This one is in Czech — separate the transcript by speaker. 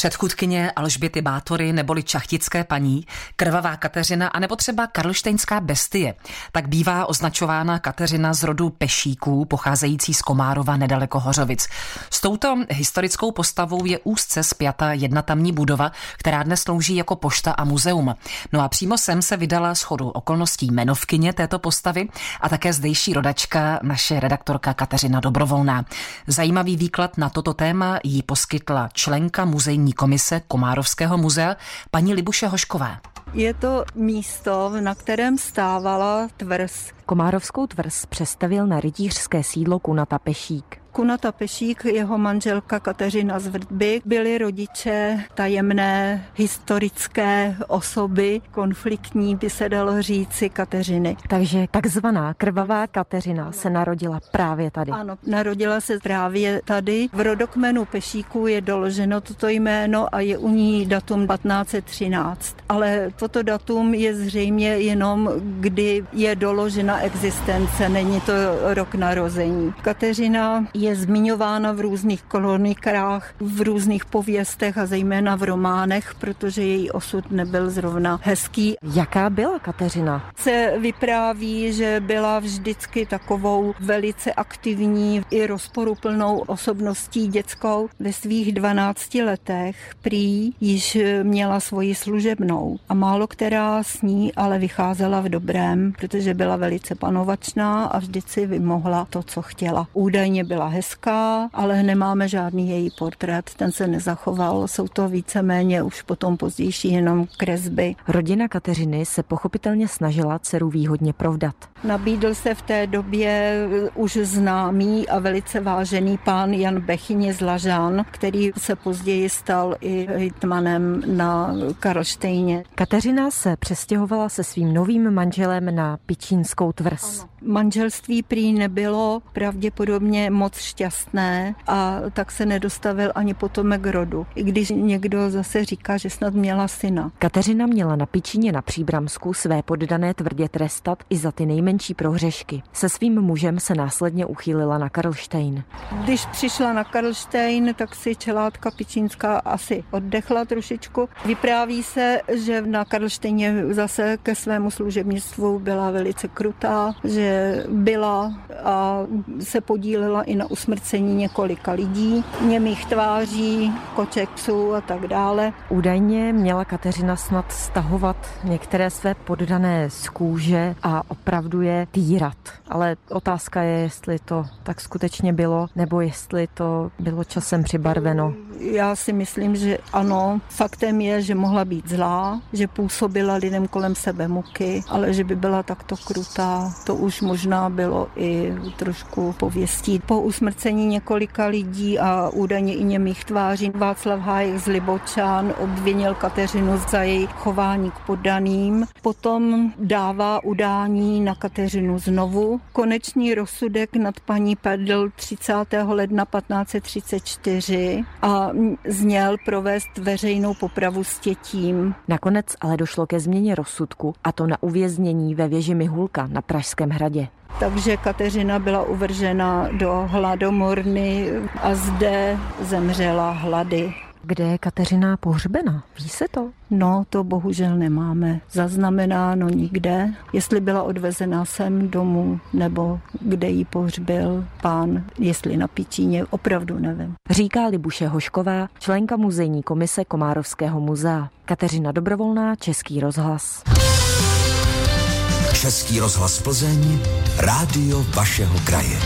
Speaker 1: Předchůdkyně Alžběty Bátory neboli čachtické paní, krvavá Kateřina a nebo třeba karlštejnská bestie. Tak bývá označována Kateřina z rodu Pešíků, pocházející z Komárova nedaleko Hořovic. S touto historickou postavou je úzce spjata jedna tamní budova, která dnes slouží jako pošta a muzeum. No a přímo sem se vydala schodu okolností jmenovkyně této postavy a také zdejší rodačka, naše redaktorka Kateřina Dobrovolná. Zajímavý výklad na toto téma jí poskytla členka muzejní Národní komise Komárovského muzea paní Libuše Hoškové.
Speaker 2: Je to místo, na kterém stávala tvrz.
Speaker 3: Komárovskou tvrz přestavil na rytířské sídlo Kunata Pešík.
Speaker 2: Kunata Pešík, jeho manželka Kateřina Zvrdby byli rodiče tajemné historické osoby, konfliktní by se dalo říci Kateřiny.
Speaker 3: Takže takzvaná krvavá Kateřina se narodila právě tady.
Speaker 2: Ano, narodila se právě tady. V rodokmenu Pešíků je doloženo toto jméno a je u ní datum 1513. Ale toto datum je zřejmě jenom, kdy je doložena existence, není to rok narození. Kateřina je zmiňována v různých kronikách, v různých pověstech a zejména v románech, protože její osud nebyl zrovna hezký.
Speaker 3: Jaká byla Kateřina?
Speaker 2: Se vypráví, že byla vždycky takovou velice aktivní i rozporuplnou osobností dětskou. Ve svých 12 letech prý již měla svoji služebnou a málo která s ní ale vycházela v dobrém, protože byla velice panovačná a vždycky vymohla to, co chtěla. Údajně byla hezká, ale nemáme žádný její portrét, ten se nezachoval. Jsou to víceméně už potom pozdější jenom kresby.
Speaker 3: Rodina Kateřiny se pochopitelně snažila dceru výhodně provdat.
Speaker 2: Nabídl se v té době už známý a velice vážený pán Jan Bechyně z Lažán, který se později stal i hitmanem na Karlštejně.
Speaker 3: Kateřina se přestěhovala se svým novým manželem na Pičínskou tvrz.
Speaker 2: Ano. Manželství prý nebylo pravděpodobně moc šťastné a tak se nedostavil ani potomek rodu. I když někdo zase říká, že snad měla syna.
Speaker 3: Kateřina měla na Pičíně na Příbramsku své poddané tvrdě trestat i za ty nejmenší prohřešky. Se svým mužem se následně uchýlila na Karlštejn.
Speaker 2: Když přišla na Karlštejn, tak si čelátka Pičínská asi oddechla trošičku. Vypráví se, že na Karlštejně zase ke svému služebnictvu byla velice krutá, že byla a se podílela i na usmrcení několika lidí, němých tváří, koček psů a tak dále.
Speaker 3: Údajně měla Kateřina snad stahovat některé své poddané z kůže a opravdu je týrat. Ale otázka je, jestli to tak skutečně bylo, nebo jestli to bylo časem přibarveno.
Speaker 2: Já si myslím, že ano. Faktem je, že mohla být zlá, že působila lidem kolem sebe muky, ale že by byla takto krutá, to už možná bylo i trošku pověstí. Po usmrcení několika lidí a údajně i němých tváří Václav Hájek z Libočán obvinil Kateřinu za její chování k poddaným. Potom dává udání na Kateřinu znovu. Konečný rozsudek nad paní padl 30. ledna 1534 a zněl provést veřejnou popravu s tětím.
Speaker 3: Nakonec ale došlo ke změně rozsudku a to na uvěznění ve věži Mihulka na Pražském hradě hradě.
Speaker 2: Takže Kateřina byla uvržena do hladomorny a zde zemřela hlady.
Speaker 3: Kde je Kateřina pohřbena? Ví se to?
Speaker 2: No, to bohužel nemáme zaznamenáno nikde. Jestli byla odvezena sem domů, nebo kde jí pohřbil pán, jestli na Pičíně, opravdu nevím.
Speaker 3: Říká Libuše Hošková, členka muzejní komise Komárovského muzea. Kateřina Dobrovolná, Český rozhlas.
Speaker 4: Český rozhlas Plzeň, rádio vašeho kraje.